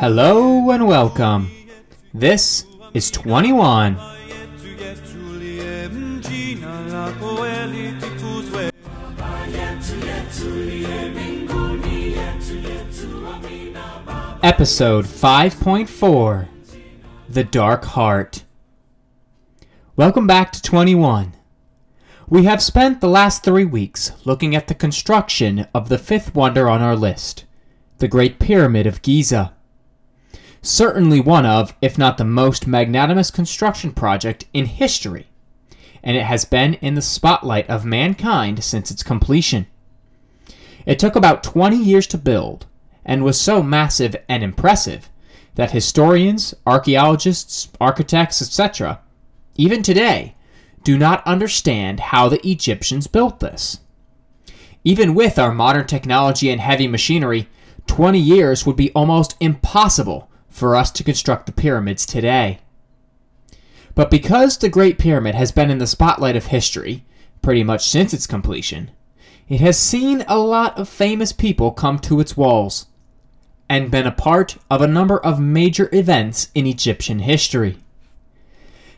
Hello and welcome. This is 21. Episode 5.4 The Dark Heart. Welcome back to 21. We have spent the last three weeks looking at the construction of the fifth wonder on our list, the Great Pyramid of Giza. Certainly one of, if not the most magnanimous construction project in history, and it has been in the spotlight of mankind since its completion. It took about 20 years to build, and was so massive and impressive that historians, archaeologists, architects, etc., even today, do not understand how the Egyptians built this. Even with our modern technology and heavy machinery, 20 years would be almost impossible for us to construct the pyramids today. But because the Great Pyramid has been in the spotlight of history pretty much since its completion, it has seen a lot of famous people come to its walls and been a part of a number of major events in Egyptian history.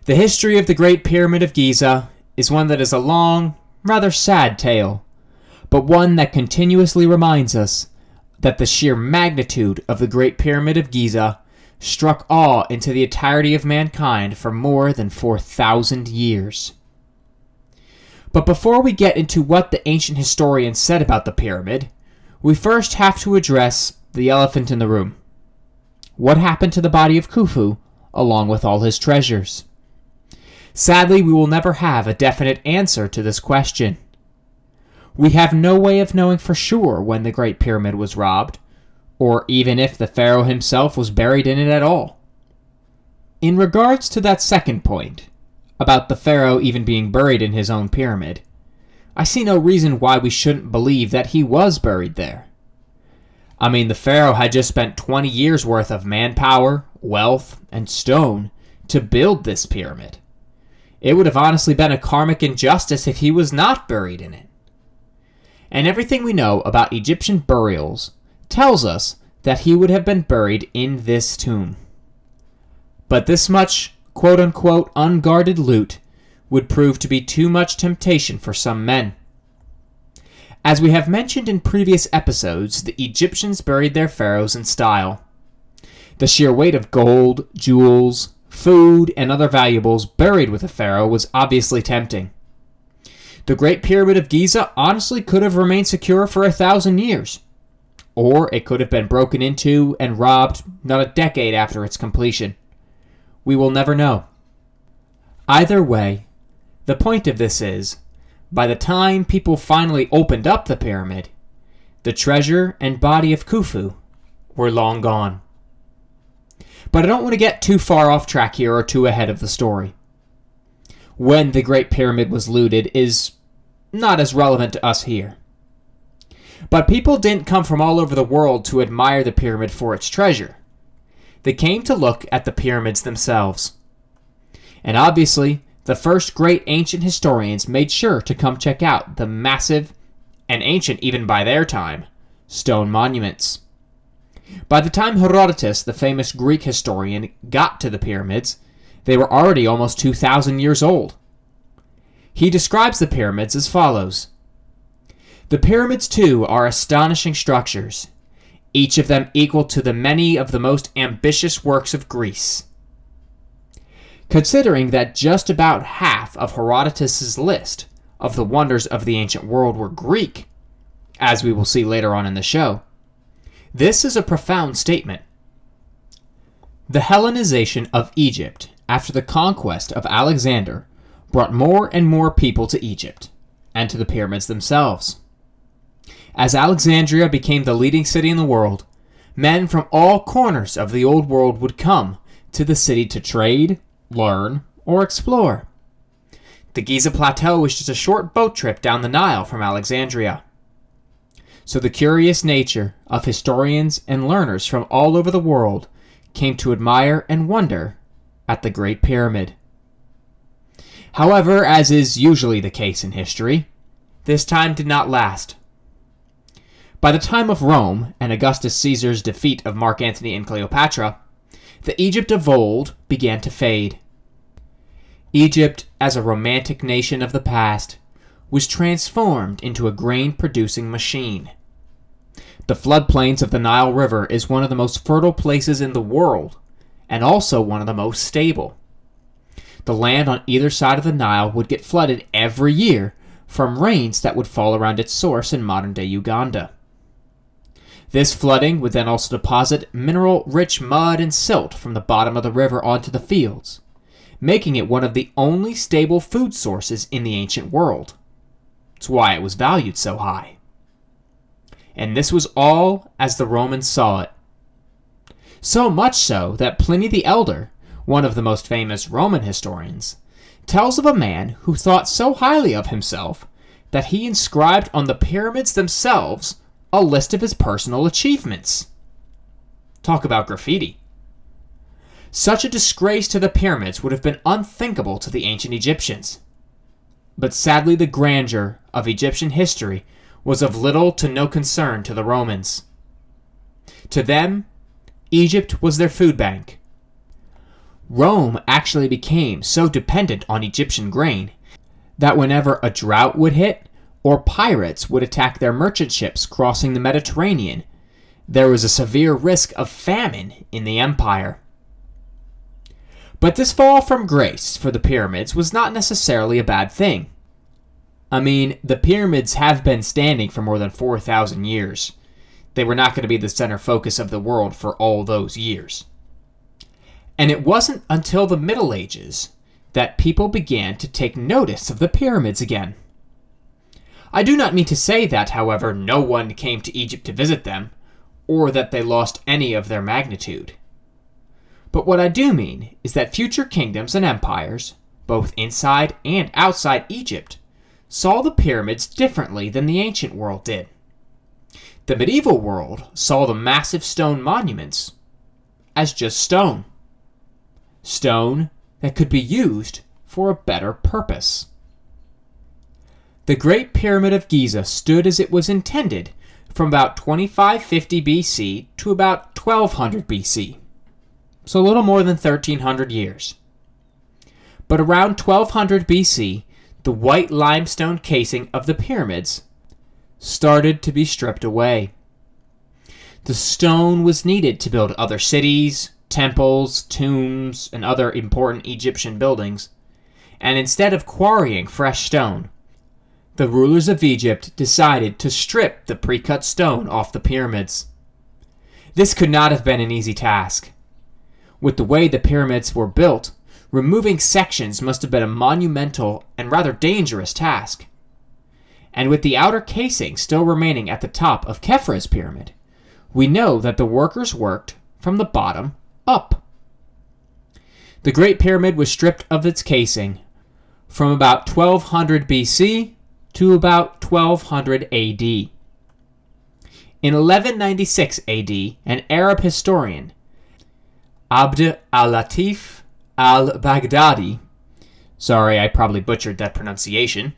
The history of the Great Pyramid of Giza is one that is a long, rather sad tale, but one that continuously reminds us that the sheer magnitude of the Great Pyramid of Giza struck awe into the entirety of mankind for more than 4,000 years. But before we get into what the ancient historians said about the pyramid, we first have to address the elephant in the room. What happened to the body of Khufu, along with all his treasures? Sadly, we will never have a definite answer to this question. We have no way of knowing for sure when the Great Pyramid was robbed, or even if the Pharaoh himself was buried in it at all. In regards to that second point, about the Pharaoh even being buried in his own pyramid, I see no reason why we shouldn't believe that he was buried there. I mean, the Pharaoh had just spent 20 years worth of manpower, wealth, and stone to build this pyramid. It would have honestly been a karmic injustice if he was not buried in it. And everything we know about Egyptian burials tells us that he would have been buried in this tomb. But this much quote unquote unguarded loot would prove to be too much temptation for some men. As we have mentioned in previous episodes, the Egyptians buried their pharaohs in style. The sheer weight of gold, jewels, food, and other valuables buried with a pharaoh was obviously tempting. The Great Pyramid of Giza honestly could have remained secure for a thousand years. Or it could have been broken into and robbed not a decade after its completion. We will never know. Either way, the point of this is by the time people finally opened up the pyramid, the treasure and body of Khufu were long gone. But I don't want to get too far off track here or too ahead of the story. When the Great Pyramid was looted is not as relevant to us here. But people didn't come from all over the world to admire the pyramid for its treasure. They came to look at the pyramids themselves. And obviously, the first great ancient historians made sure to come check out the massive, and ancient even by their time, stone monuments. By the time Herodotus, the famous Greek historian, got to the pyramids, they were already almost 2,000 years old. He describes the pyramids as follows The pyramids, too, are astonishing structures, each of them equal to the many of the most ambitious works of Greece. Considering that just about half of Herodotus's list of the wonders of the ancient world were Greek, as we will see later on in the show, this is a profound statement. The Hellenization of Egypt after the conquest of Alexander brought more and more people to Egypt and to the pyramids themselves. As Alexandria became the leading city in the world, men from all corners of the old world would come to the city to trade, learn, or explore. The Giza Plateau was just a short boat trip down the Nile from Alexandria. So the curious nature of historians and learners from all over the world came to admire and wonder at the Great Pyramid. However, as is usually the case in history, this time did not last. By the time of Rome and Augustus Caesar's defeat of Mark Antony and Cleopatra, the Egypt of old began to fade. Egypt, as a romantic nation of the past, was transformed into a grain producing machine. The floodplains of the Nile River is one of the most fertile places in the world, and also one of the most stable. The land on either side of the Nile would get flooded every year from rains that would fall around its source in modern day Uganda. This flooding would then also deposit mineral rich mud and silt from the bottom of the river onto the fields, making it one of the only stable food sources in the ancient world. It's why it was valued so high. And this was all as the Romans saw it. So much so that Pliny the Elder, one of the most famous Roman historians, tells of a man who thought so highly of himself that he inscribed on the pyramids themselves a list of his personal achievements. Talk about graffiti. Such a disgrace to the pyramids would have been unthinkable to the ancient Egyptians. But sadly, the grandeur of Egyptian history was of little to no concern to the Romans. To them, Egypt was their food bank. Rome actually became so dependent on Egyptian grain that whenever a drought would hit or pirates would attack their merchant ships crossing the Mediterranean, there was a severe risk of famine in the empire. But this fall from grace for the pyramids was not necessarily a bad thing. I mean, the pyramids have been standing for more than 4,000 years. They were not going to be the center focus of the world for all those years. And it wasn't until the Middle Ages that people began to take notice of the pyramids again. I do not mean to say that, however, no one came to Egypt to visit them, or that they lost any of their magnitude. But what I do mean is that future kingdoms and empires, both inside and outside Egypt, saw the pyramids differently than the ancient world did. The medieval world saw the massive stone monuments as just stone. Stone that could be used for a better purpose. The Great Pyramid of Giza stood as it was intended from about 2550 BC to about 1200 BC, so a little more than 1300 years. But around 1200 BC, the white limestone casing of the pyramids started to be stripped away. The stone was needed to build other cities, temples, tombs, and other important Egyptian buildings, and instead of quarrying fresh stone, the rulers of Egypt decided to strip the pre cut stone off the pyramids. This could not have been an easy task. With the way the pyramids were built, removing sections must have been a monumental and rather dangerous task and with the outer casing still remaining at the top of Khafre's pyramid, we know that the workers worked from the bottom up. The Great Pyramid was stripped of its casing from about 1200 BC to about 1200 AD. In 1196 AD, an Arab historian, Abd al Latif al Baghdadi, sorry, I probably butchered that pronunciation,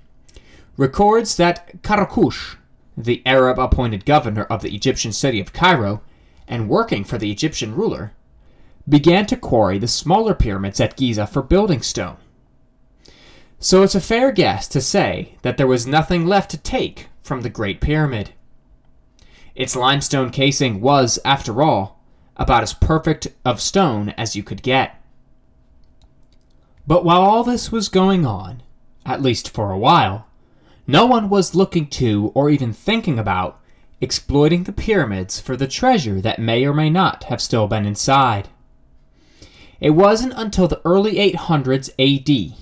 records that Karakush, the Arab appointed governor of the Egyptian city of Cairo and working for the Egyptian ruler, began to quarry the smaller pyramids at Giza for building stone. So it's a fair guess to say that there was nothing left to take from the Great Pyramid. Its limestone casing was, after all, about as perfect of stone as you could get. But while all this was going on, at least for a while, no one was looking to or even thinking about exploiting the pyramids for the treasure that may or may not have still been inside. It wasn't until the early 800s AD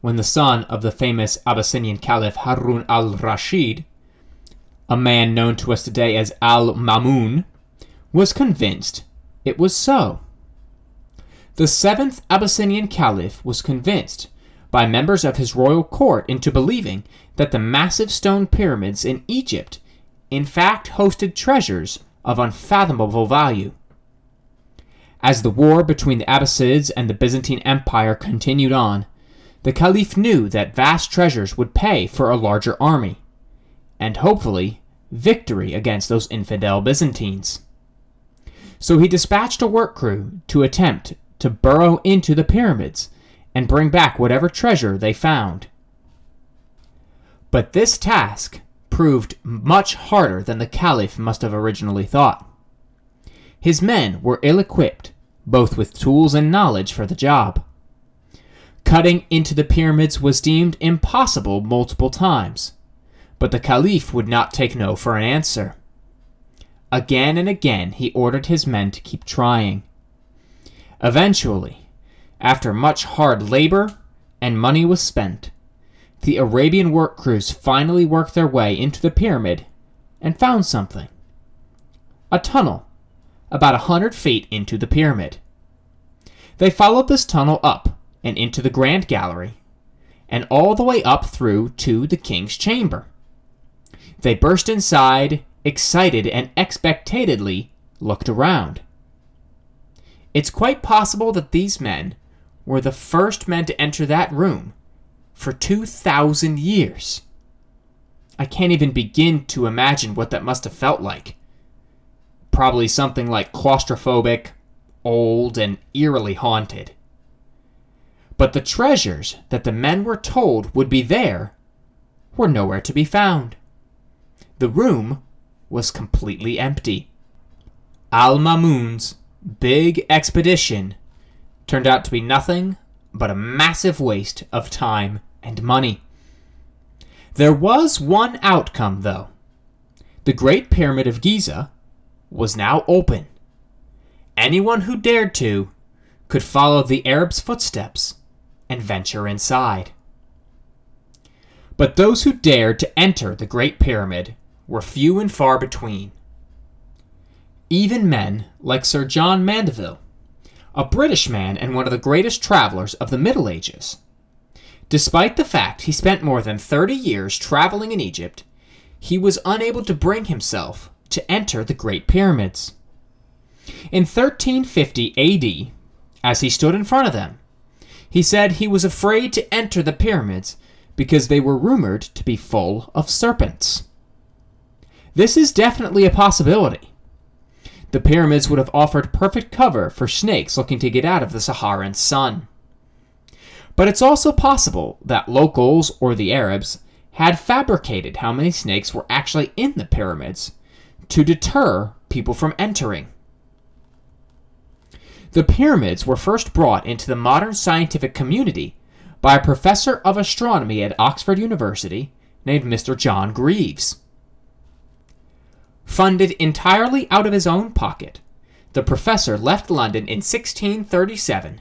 when the son of the famous Abyssinian Caliph Harun al Rashid, a man known to us today as Al Mamun, was convinced it was so. The seventh Abyssinian Caliph was convinced by members of his royal court into believing that the massive stone pyramids in Egypt in fact hosted treasures of unfathomable value. As the war between the Abbasids and the Byzantine Empire continued on, the Caliph knew that vast treasures would pay for a larger army, and hopefully, victory against those infidel Byzantines. So he dispatched a work crew to attempt to burrow into the pyramids and bring back whatever treasure they found. But this task proved much harder than the Caliph must have originally thought. His men were ill equipped, both with tools and knowledge for the job. Cutting into the pyramids was deemed impossible multiple times, but the Caliph would not take no for an answer. Again and again he ordered his men to keep trying. Eventually, after much hard labor and money was spent, the Arabian work crews finally worked their way into the pyramid and found something a tunnel about a hundred feet into the pyramid. They followed this tunnel up and into the grand gallery, and all the way up through to the king's chamber. They burst inside, excited and expectantly looked around. It's quite possible that these men were the first men to enter that room for 2,000 years. I can't even begin to imagine what that must have felt like. Probably something like claustrophobic, old, and eerily haunted. But the treasures that the men were told would be there were nowhere to be found. The room was completely empty. Al Mamun's big expedition turned out to be nothing but a massive waste of time and money. There was one outcome, though. The Great Pyramid of Giza was now open. Anyone who dared to could follow the Arab's footsteps and venture inside. But those who dared to enter the Great Pyramid were few and far between. Even men like Sir John Mandeville a British man and one of the greatest travelers of the Middle Ages. Despite the fact he spent more than 30 years traveling in Egypt, he was unable to bring himself to enter the Great Pyramids. In 1350 AD, as he stood in front of them, he said he was afraid to enter the pyramids because they were rumored to be full of serpents. This is definitely a possibility. The pyramids would have offered perfect cover for snakes looking to get out of the Saharan sun. But it's also possible that locals or the Arabs had fabricated how many snakes were actually in the pyramids to deter people from entering. The pyramids were first brought into the modern scientific community by a professor of astronomy at Oxford University named Mr. John Greaves. Funded entirely out of his own pocket, the professor left London in 1637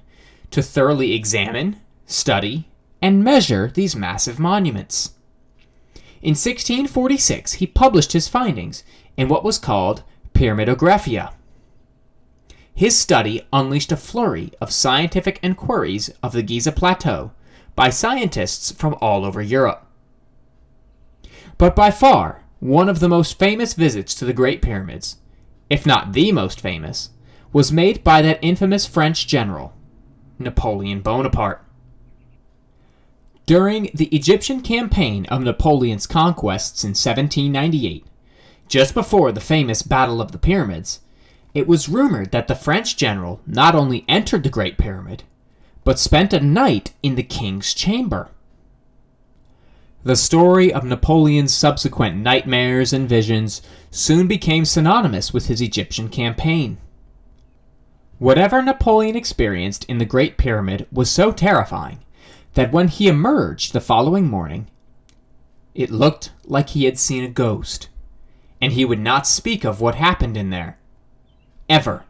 to thoroughly examine, study, and measure these massive monuments. In 1646, he published his findings in what was called Pyramidographia. His study unleashed a flurry of scientific inquiries of the Giza Plateau by scientists from all over Europe. But by far, one of the most famous visits to the Great Pyramids, if not the most famous, was made by that infamous French general, Napoleon Bonaparte. During the Egyptian campaign of Napoleon's conquests in 1798, just before the famous Battle of the Pyramids, it was rumored that the French general not only entered the Great Pyramid, but spent a night in the king's chamber. The story of Napoleon's subsequent nightmares and visions soon became synonymous with his Egyptian campaign. Whatever Napoleon experienced in the Great Pyramid was so terrifying that when he emerged the following morning, it looked like he had seen a ghost, and he would not speak of what happened in there. Ever.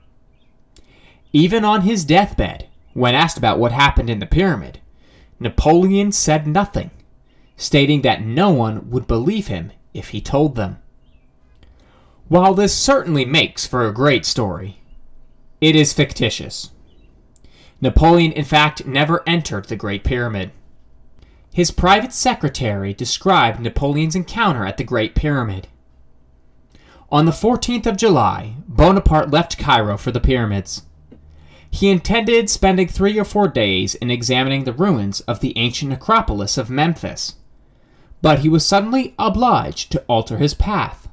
Even on his deathbed, when asked about what happened in the pyramid, Napoleon said nothing stating that no one would believe him if he told them. While this certainly makes for a great story, it is fictitious. Napoleon, in fact, never entered the Great Pyramid. His private secretary described Napoleon's encounter at the Great Pyramid. On the 14th of July, Bonaparte left Cairo for the pyramids. He intended spending three or four days in examining the ruins of the ancient necropolis of Memphis but he was suddenly obliged to alter his path.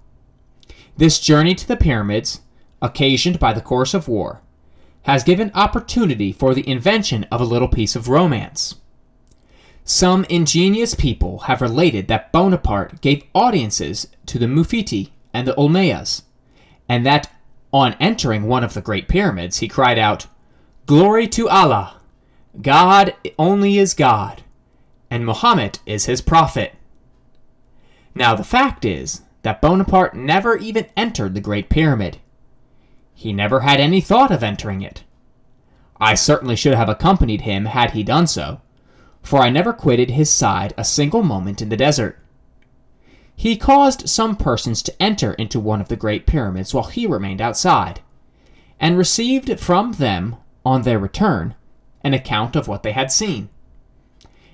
This journey to the pyramids, occasioned by the course of war, has given opportunity for the invention of a little piece of romance. Some ingenious people have related that Bonaparte gave audiences to the Mufti and the Ulemas, and that on entering one of the great pyramids he cried out, Glory to Allah! God only is God, and Muhammad is his prophet. Now, the fact is that Bonaparte never even entered the Great Pyramid. He never had any thought of entering it. I certainly should have accompanied him had he done so, for I never quitted his side a single moment in the desert. He caused some persons to enter into one of the great pyramids while he remained outside, and received from them, on their return, an account of what they had seen.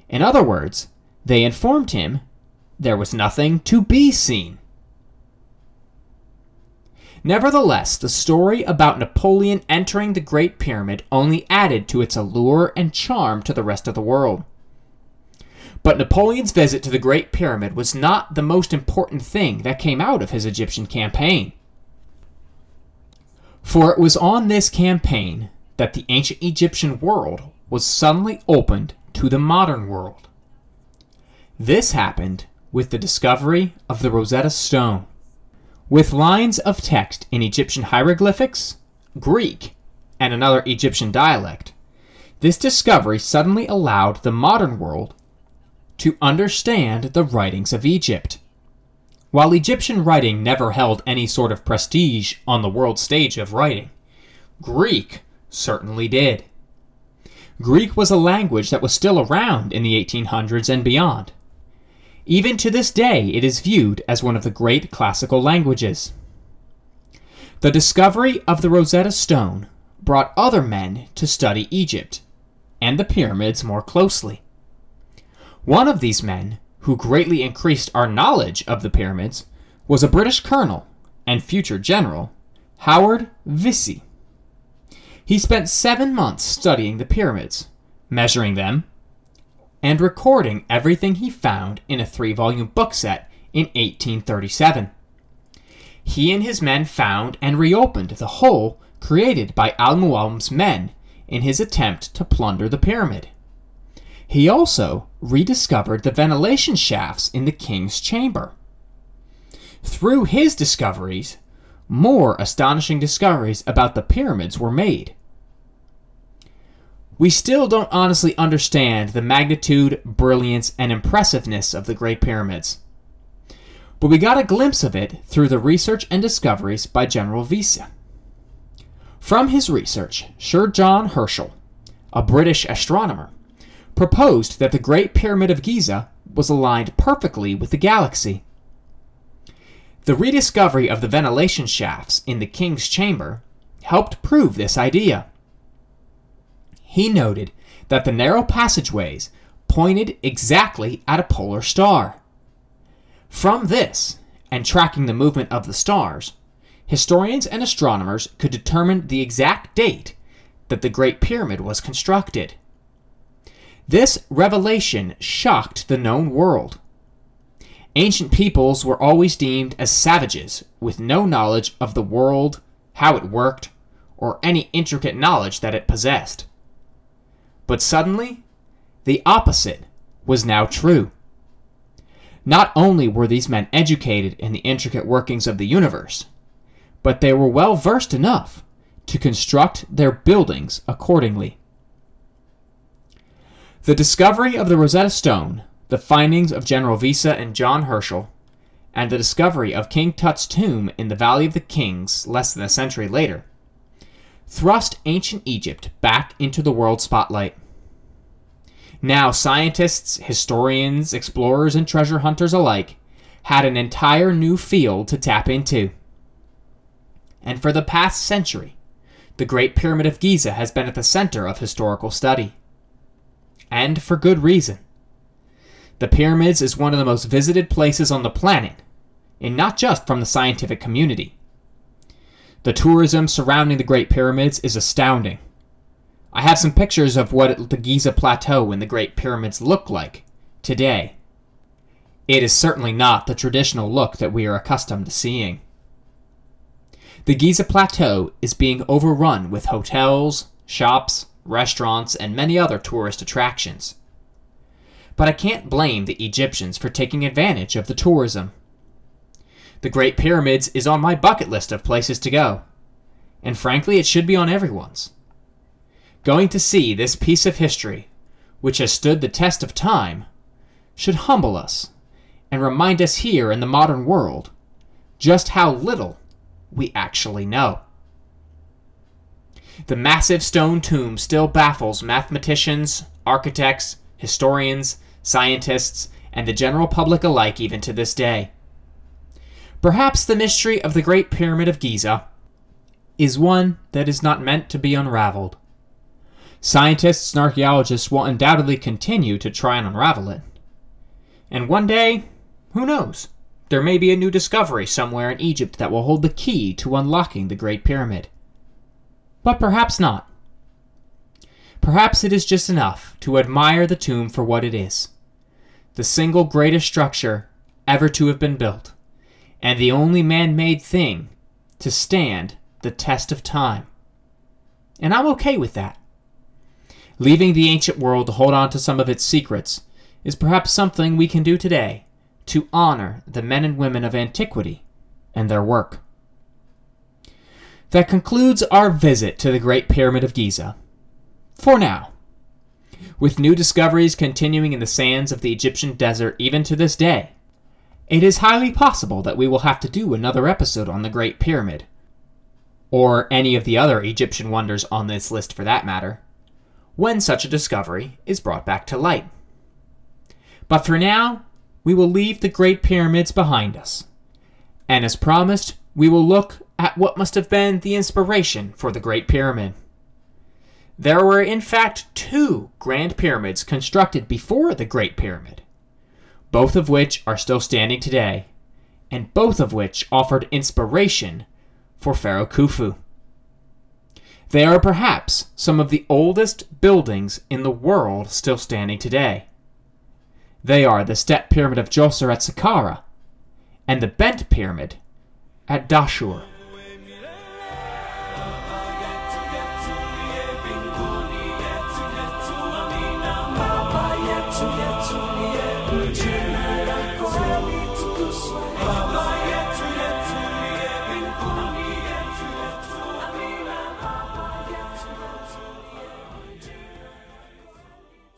In other words, they informed him there was nothing to be seen. Nevertheless, the story about Napoleon entering the Great Pyramid only added to its allure and charm to the rest of the world. But Napoleon's visit to the Great Pyramid was not the most important thing that came out of his Egyptian campaign. For it was on this campaign that the ancient Egyptian world was suddenly opened to the modern world. This happened with the discovery of the Rosetta Stone. With lines of text in Egyptian hieroglyphics, Greek, and another Egyptian dialect, this discovery suddenly allowed the modern world to understand the writings of Egypt. While Egyptian writing never held any sort of prestige on the world stage of writing, Greek certainly did. Greek was a language that was still around in the 1800s and beyond. Even to this day, it is viewed as one of the great classical languages. The discovery of the Rosetta Stone brought other men to study Egypt and the pyramids more closely. One of these men, who greatly increased our knowledge of the pyramids, was a British colonel and future general, Howard Vesey. He spent seven months studying the pyramids, measuring them, and recording everything he found in a three volume book set in 1837. He and his men found and reopened the hole created by Al Mualim's men in his attempt to plunder the pyramid. He also rediscovered the ventilation shafts in the king's chamber. Through his discoveries, more astonishing discoveries about the pyramids were made we still don't honestly understand the magnitude, brilliance, and impressiveness of the Great Pyramids. But we got a glimpse of it through the research and discoveries by General Vesey. From his research, Sir John Herschel, a British astronomer, proposed that the Great Pyramid of Giza was aligned perfectly with the galaxy. The rediscovery of the ventilation shafts in the king's chamber helped prove this idea he noted that the narrow passageways pointed exactly at a polar star. From this, and tracking the movement of the stars, historians and astronomers could determine the exact date that the Great Pyramid was constructed. This revelation shocked the known world. Ancient peoples were always deemed as savages with no knowledge of the world, how it worked, or any intricate knowledge that it possessed. But suddenly, the opposite was now true. Not only were these men educated in the intricate workings of the universe, but they were well versed enough to construct their buildings accordingly. The discovery of the Rosetta Stone, the findings of General Visa and John Herschel, and the discovery of King Tut's tomb in the Valley of the Kings less than a century later thrust ancient Egypt back into the world spotlight. Now, scientists, historians, explorers, and treasure hunters alike had an entire new field to tap into. And for the past century, the Great Pyramid of Giza has been at the center of historical study. And for good reason. The pyramids is one of the most visited places on the planet, and not just from the scientific community. The tourism surrounding the Great Pyramids is astounding. I have some pictures of what the Giza Plateau and the Great Pyramids look like today. It is certainly not the traditional look that we are accustomed to seeing. The Giza Plateau is being overrun with hotels, shops, restaurants, and many other tourist attractions. But I can't blame the Egyptians for taking advantage of the tourism. The Great Pyramids is on my bucket list of places to go, and frankly, it should be on everyone's. Going to see this piece of history, which has stood the test of time, should humble us and remind us here in the modern world just how little we actually know. The massive stone tomb still baffles mathematicians, architects, historians, scientists, and the general public alike even to this day. Perhaps the mystery of the Great Pyramid of Giza is one that is not meant to be unraveled. Scientists and archaeologists will undoubtedly continue to try and unravel it. And one day, who knows? There may be a new discovery somewhere in Egypt that will hold the key to unlocking the Great Pyramid. But perhaps not. Perhaps it is just enough to admire the tomb for what it is the single greatest structure ever to have been built, and the only man made thing to stand the test of time. And I'm okay with that. Leaving the ancient world to hold on to some of its secrets is perhaps something we can do today to honor the men and women of antiquity and their work. That concludes our visit to the Great Pyramid of Giza. For now. With new discoveries continuing in the sands of the Egyptian desert even to this day, it is highly possible that we will have to do another episode on the Great Pyramid, or any of the other Egyptian wonders on this list for that matter, when such a discovery is brought back to light. But for now, we will leave the Great Pyramids behind us. And as promised, we will look at what must have been the inspiration for the Great Pyramid. There were, in fact, two Grand Pyramids constructed before the Great Pyramid, both of which are still standing today, and both of which offered inspiration for Pharaoh Khufu. They are perhaps some of the oldest buildings in the world still standing today. They are the Step Pyramid of Djoser at Saqqara and the Bent Pyramid at Dashur.